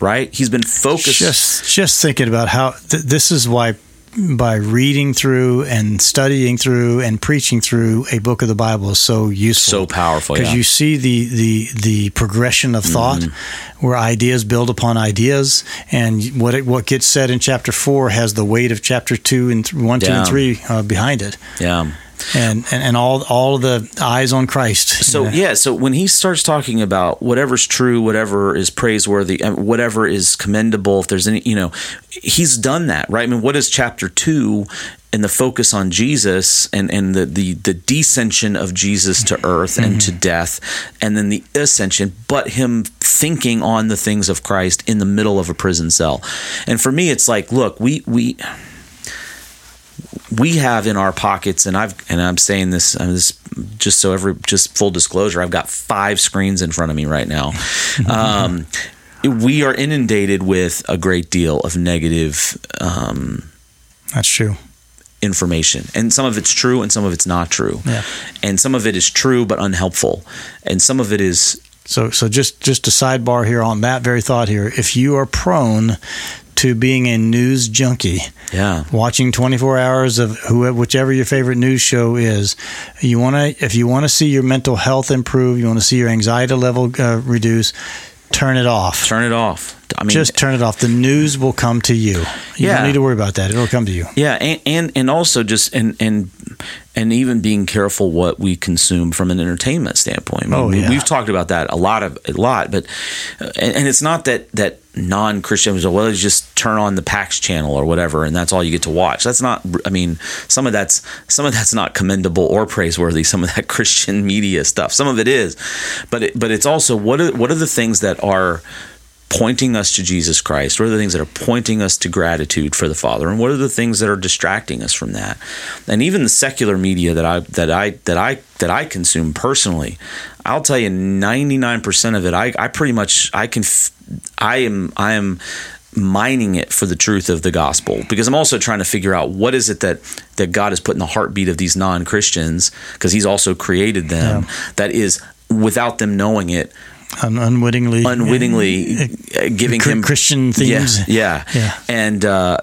right? He's been focused. Just, just thinking about how th- this is why by reading through and studying through and preaching through a book of the Bible is so useful, so powerful. Because yeah. you see the the the progression of thought, mm-hmm. where ideas build upon ideas, and what it, what gets said in chapter four has the weight of chapter two and th- one, yeah. two, and three uh, behind it. Yeah and, and and all all the eyes on Christ. So yeah. yeah, so when he starts talking about whatever's true, whatever is praiseworthy, whatever is commendable, if there's any, you know, he's done that, right? I mean, what is chapter two and the focus on Jesus and, and the, the, the descension of Jesus to earth and mm-hmm. to death, and then the ascension, but him thinking on the things of Christ in the middle of a prison cell. And for me, it's like, look, we we we have in our pockets, and I've and I'm saying this, I'm this just so every just full disclosure, I've got five screens in front of me right now. Um, we are inundated with a great deal of negative. Um, That's true. Information, and some of it's true, and some of it's not true, yeah. and some of it is true but unhelpful, and some of it is so, so just just a sidebar here on that very thought here. If you are prone to being a news junkie. Yeah. Watching 24 hours of whoever, whichever your favorite news show is. You want to, if you want to see your mental health improve, you want to see your anxiety level uh, reduce, turn it off. Turn it off. I mean, just turn it off. The news will come to you. You yeah. don't need to worry about that. It'll come to you. Yeah, and and, and also just and and and even being careful what we consume from an entertainment standpoint. I mean, oh, yeah. We've talked about that a lot of a lot, but and, and it's not that that non Christians well, let's just turn on the PAX channel or whatever, and that's all you get to watch. That's not. I mean, some of that's some of that's not commendable or praiseworthy. Some of that Christian media stuff. Some of it is, but it, but it's also what are what are the things that are pointing us to Jesus Christ? What are the things that are pointing us to gratitude for the Father? And what are the things that are distracting us from that? And even the secular media that I that I that I that I consume personally, I'll tell you, ninety nine percent of it, I, I pretty much I can I am I am mining it for the truth of the gospel because I'm also trying to figure out what is it that that God has put in the heartbeat of these non-Christians because he's also created them yeah. that is without them knowing it Un- unwittingly unwittingly uh, giving him Christian themes. Yeah, yeah, yeah. and uh,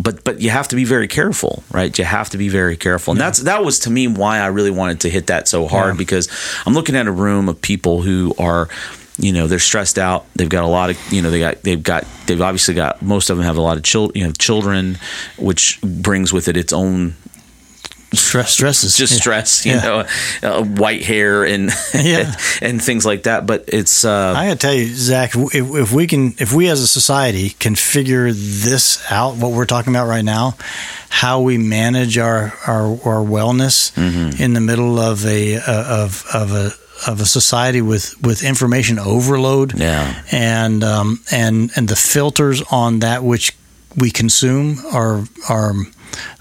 but but you have to be very careful, right? You have to be very careful, and that's that was to me why I really wanted to hit that so hard Yeah. because I'm looking at a room of people who are, you know, they're stressed out. They've got a lot of, you know, they got they've got they've obviously got most of them have a lot of children, you know, children, which brings with it its own Stress, stresses. just Yeah. stress, you Yeah. know, uh, white hair and Yeah. and things like that. But it's uh, I gotta tell you, Zac, if, if we can, if we as a society can figure this out, what we're talking about right now, how we manage our our, our wellness Mm-hmm. in the middle of a uh, of of a of a society with with information overload, Yeah. and um, and and the filters on that which we consume are are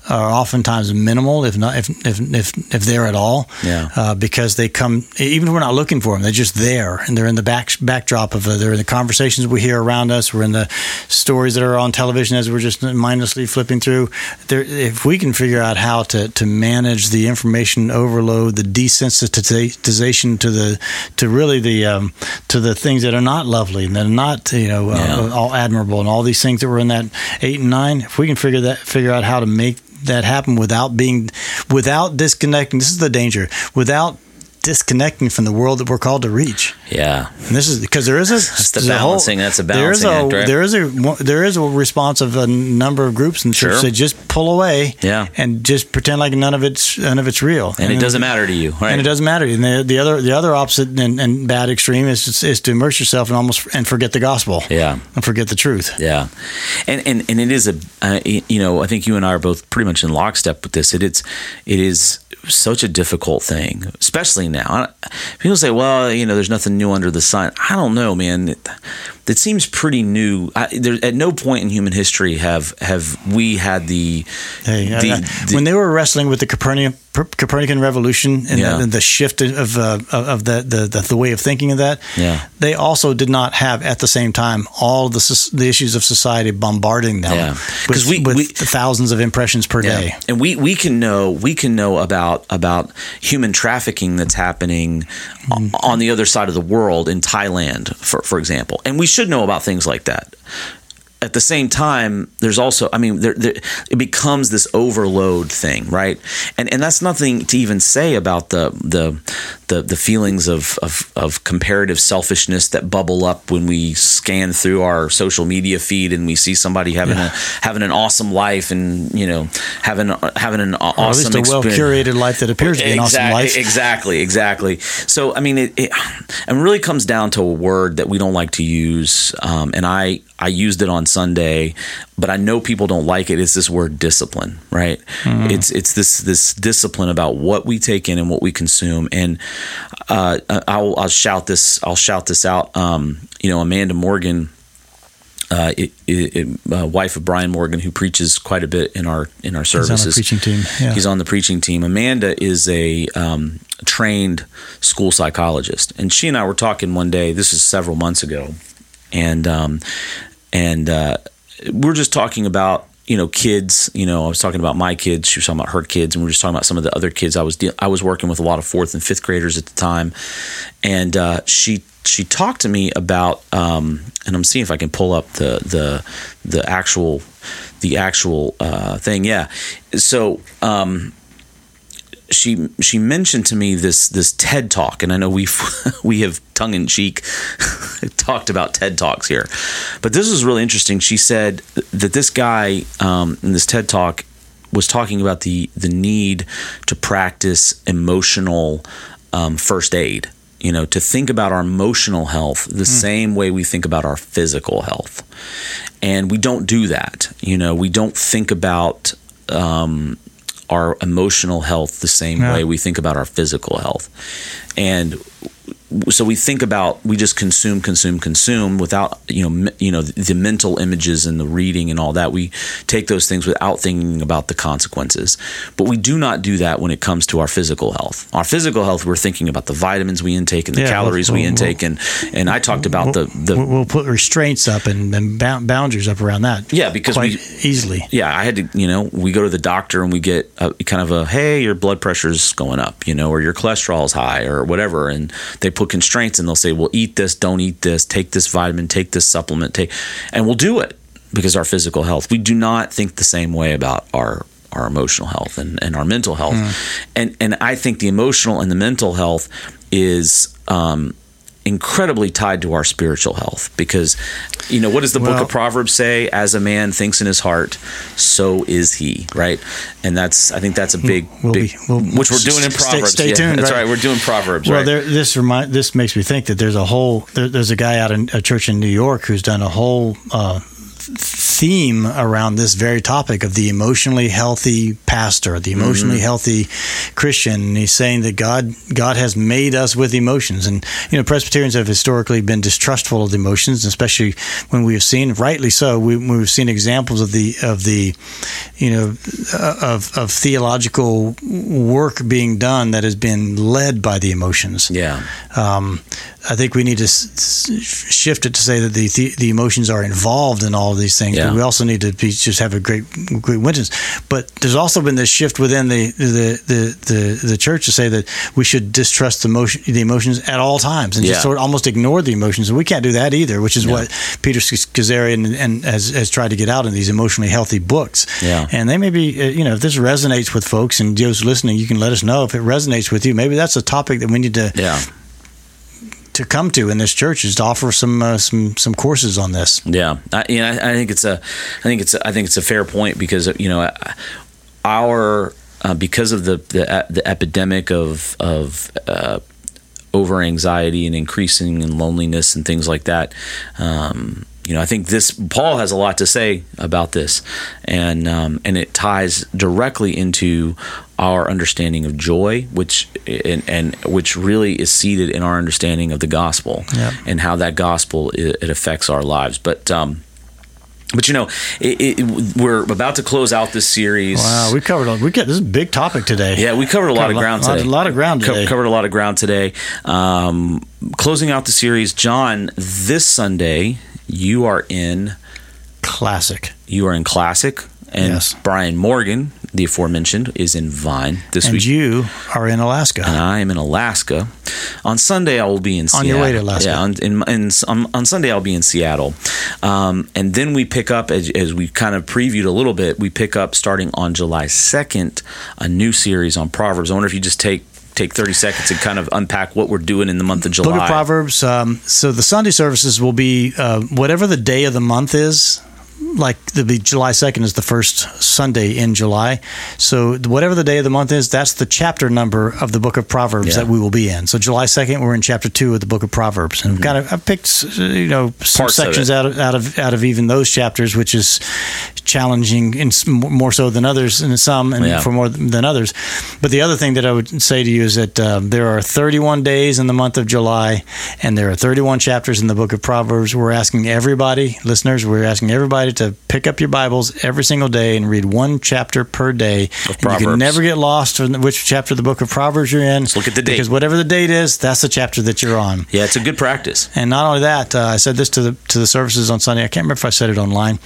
are oftentimes minimal, if not if if if, if they're at all. Yeah. Uh, because they come even if we're not looking for them, they're just there and they're in the back backdrop of it. They're in the conversations we hear around us. We're in the stories that are on television as we're just mindlessly flipping through. There, if we can figure out how to to manage the information overload, the desensitization to the to really the um, to the things that are not lovely and that are not you know uh, Yeah. all admirable and all these things that were in that eight and nine. If we can figure that figure out how to make that happen without being without disconnecting. This is the danger. Without disconnecting from the world that we're called to reach. yeah, And this is because there is a That's the there's a balancing. That's a there is balancing a act, right? there is a there is a response of a number of groups and the church Sure. that just pull away Yeah. and just pretend like none of it's none of it's real and it doesn't matter to you, right? and it doesn't matter. And the, the other the other opposite and, and bad extreme is is to immerse yourself and almost and forget the gospel Yeah. and forget the truth. Yeah, and and and it is a uh, you know I think you and I are both pretty much in lockstep with this. It it's it is such a difficult thing, especially now. People say, "Well, you know, there's nothing new under the sun." I don't know, man. It seems pretty new. I, there, at no point in human history have have we had the, Hey, the, the- when they were wrestling with the Copernican Copernican revolution and, Yeah. the, and the shift of uh, of the, the the way of thinking of that, Yeah. they also did not have at the same time all the the issues of society bombarding them Yeah. 'Cause with, we- with we- thousands of impressions per Yeah. day. And we, we can know we can know about about human trafficking that's happening o- on the other side of the world in Thailand, for for example. And we should know about things like that. At the same time, there's also, I mean, there, there, it becomes this overload thing, right? And and that's nothing to even say about the the the, the feelings of, of of comparative selfishness that bubble up when we scan through our social media feed and we see somebody having a having an awesome life and you know having having an aw- Or at least a well curated life that appears to be an awesome life. exactly, exactly. So, I mean, it, it, it really comes down to a word that we don't like to use, um, and I I used it on Sunday, but I know people don't like it. It's this word discipline, right? Mm-hmm. It's it's this this discipline about what we take in and what we consume, and uh, I'll I'll shout this I'll shout this out. Um, you know, Amanda Morgan uh, it, it, uh, wife of Brian Morgan, who preaches quite a bit in our in our on our services. preaching team, yeah. He's on the preaching team. Amanda is a um, trained school psychologist, and she and I were talking one day. This is several months ago, and um, and uh, we're just talking about you know kids. You know, I was talking about my kids. She was talking about her kids, and we were just talking about some of the other kids. I was de- I was working with a lot of fourth and fifth graders at the time, and uh, she she talked to me about um, and I'm seeing if I can pull up the the the actual the actual uh, thing. Yeah, so. Um, she she mentioned to me this this TED talk, and I know we've we have tongue in cheek talked about TED talks here, but this was really interesting. She said that this guy um, in this TED talk was talking about the the need to practice emotional um, first aid. You know, to think about our emotional health the same way we think about our physical health, and we don't do that. You know, we don't think about um, our emotional health the same Yeah. way we think about our physical health. And so we think about we just consume consume consume without you know me- you know the, the mental images and the reading and all that we take those things without thinking about the consequences but we do not do that when it comes to our physical health our physical health we're thinking about the vitamins we intake and the Yeah, calories we'll- we we'll- intake and and I talked about the the We'll- we'll put restraints up and, and boundaries up around that. Yeah, because we- easily. yeah, I had to, you know, we go to the doctor and we get a, kind of a, hey, your blood pressure's going up, you know, or your cholesterol's high or whatever. And they put constraints and they'll say, well, eat this, don't eat this, take this vitamin, take this supplement, take, and we'll do it. because our physical health. We do not think the same way about our our emotional health and, and our mental health. And and I think the emotional and the mental health is um, incredibly tied to our spiritual health because you know what does the book of proverbs say as a man thinks in his heart so is he right and that's i think that's a big, We'll big be- we'll- which we're doing in stay- proverbs stay yeah, tuned, that's right. right. we're doing proverbs Well, right there, this remind this makes me think that there's a whole there, there's a guy out in a church in New York who's done a whole uh, theme around this very topic of the emotionally healthy pastor, the emotionally healthy Christian. And he's saying that God God has made us with emotions, and you know Presbyterians have historically been distrustful of the emotions, especially when we have seen, rightly so, we, we've seen examples of the of the you know uh, of of theological work being done that has been led by the emotions. yeah Um, I think we need to s- s- shift it to say that the, the the emotions are involved in all of these things, Yeah. but we also need to be, just have a great great witness. But there's also been this shift within the the, the, the, the church to say that we should distrust the emotion the emotions at all times and Yeah. just sort of almost ignore the emotions. And we can't do that either, which is what Peter Scazzero and, and has, has tried to get out in these emotionally healthy books. Yeah. And they may be, uh, you know, if this resonates with folks and those listening, you can let us know if it resonates with you. Maybe that's a topic that we need to yeah to come to in this church is to offer some uh, some some courses on this. Yeah, I, you know, I, I think it's a, I think it's, a, I think it's a fair point because you know, our uh, because of the the, the epidemic of of uh, over anxiety and increasing in loneliness and things like that. Um, you know, I think this Paul has a lot to say about this, and um, and it ties directly into our understanding of joy, which and, and which really is seated in our understanding of the gospel Yeah. and how that gospel it, it affects our lives. But um, but you know, it, it, we're about to close out this series. Wow, we covered. a- We get this is a big topic today. Yeah, we covered a lot Covered of ground lot- today. a lot of ground Co- today. covered a lot of ground today. Um, closing out the series, John. This Sunday, you are in Classic. you are in Classic, and Yes. Brian Morgan, the aforementioned, is in Vine this And week. you are in Alaska. and I am in Alaska. On Sunday, I will be in On Seattle. your way to Alaska. Yeah, on, in, in, on, on Sunday, I'll be in Seattle. Um, and then we pick up, as, as we kind of previewed a little bit, we pick up starting on July 2nd, a new series on Proverbs. I wonder if you just take take 30 seconds and kind of unpack what we're doing in the month of July. Book of Proverbs. Um, so the Sunday services will be uh, whatever the day of the month is. Like the July second is the first Sunday in July, so whatever the day of the month is, that's the chapter number of the Book of Proverbs Yeah. that we will be in. So July second, we're in chapter two of the Book of Proverbs, and I've kind of I've picked uh, you know some Mm-hmm. Parts sections it. out of out of out of even those chapters, which is challenging in more so than others, and some, and Yeah. for more than others. But the other thing that I would say to you is that um, there are 31 days in the month of July, and there are 31 chapters in the book of Proverbs. We're asking everybody, listeners, we're asking everybody to pick up your Bibles every single day and read one chapter per day. Of And you can never get lost in which chapter of the book of Proverbs you're in. look at the date. Because whatever the date is, that's the chapter that you're on. Yeah, it's a good practice. And not only that, uh, I said this to the to the services on Sunday. I can't remember if I said it online.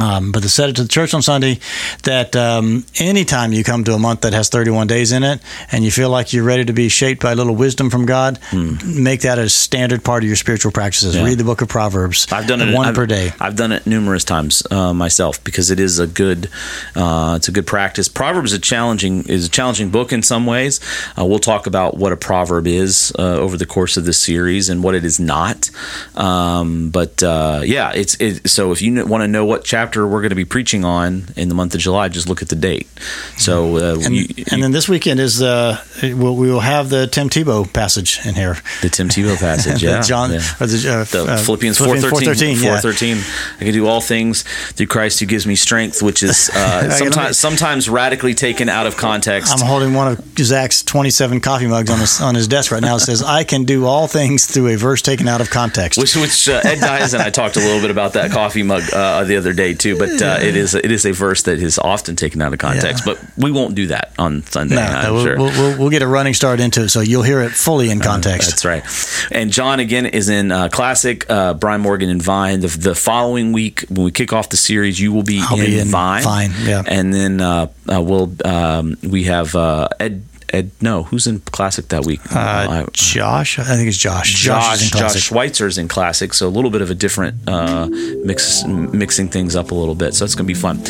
Um, but to said it to the church on Sunday that um, anytime you come to a month that has 31 days in it and you feel like you're ready to be shaped by a little wisdom from God, make that a standard part of your spiritual practices. Hmm. Yeah. Read the book of Proverbs. I've done it one I've, per day. I've done it numerous times uh, myself because it is a good, uh, it's a good practice. Proverbs is a challenging is a challenging book in some ways. Uh, we'll talk about what a proverb is uh, over the course of this series and what it is not. Um, but uh, yeah, it's it, so if you want to know what chapter we're going to be preaching on in the month of July, just look at the date. So uh, And, you, and then this weekend is uh, we'll, we will have the Tim Tebow passage in here. the Tim Tebow passage, yeah, John yeah. or the, uh, the uh, Philippians 413, 4:13, I can do all things through Christ who gives me strength, which is uh, sometimes sometimes radically taken out of context. I'm holding one of Zac's 27 coffee mugs on his on his desk right now. It says, "I can do all things through a verse taken out of context." which, which uh, Ed Dyes and I talked a little bit about that coffee mug uh, the other day too, but uh, it is it is a verse that is often taken out of context. Yeah. But we won't do that on Sunday. no, I'm we'll, sure. we'll, we'll, we'll get a running start into it, so you'll hear it fully in context. That's right. And John again is in uh, classic. Uh, Brian Morgan and Vine. The, the following week when we kick off the series, you will be, in, be in Vine. Vine, yeah. And then uh, uh, we'll um, we have uh, Ed. Ed. No, who's in classic that week? Uh, Josh, I think it's Josh. Josh, is in Josh classic. Schweitzer's in classic, so a little bit of a different uh, mix, mixing things up a little bit. So it's going to be fun.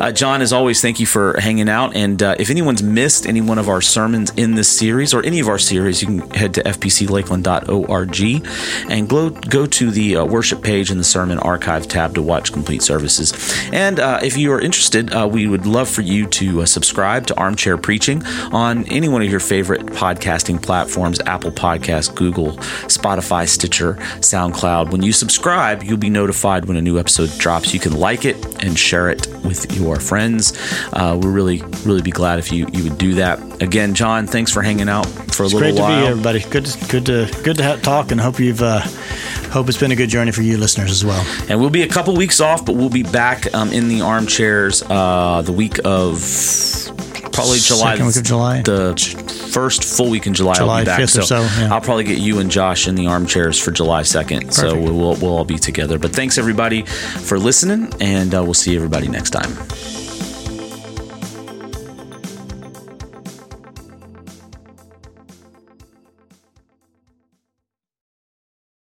Uh, John, as always, thank you for hanging out. And uh, if anyone's missed any one of our sermons in this series or any of our series, you can head to fpclakeland.org and go go to the uh, worship page in the sermon archive tab to watch complete services. And uh, if you are interested, uh, we would love for you to uh, subscribe to Armchair Preaching on any one of your favorite podcasting platforms Apple Podcasts, Google, Spotify, Stitcher, SoundCloud. When you subscribe, you'll be notified when a new episode drops. You can like it and share it with your friends. Uh, we'll really, really be glad if you, you would do that. Again, John, thanks for hanging out for a It's little great to while. be here, everybody. Good, to, good to good to have, talk, and hope you've uh, hope it's been a good journey for you listeners as well. And we'll be a couple weeks off, but we'll be back um, in the armchairs uh, the week of probably July. Second week of July. The first full week in July. I'll be back. 5th or so, yeah. I'll probably get you and Josh in the armchairs for July 2nd. So Perfect. we'll, we'll, we'll all be together. But thanks everybody for listening, and uh, we'll see everybody next time.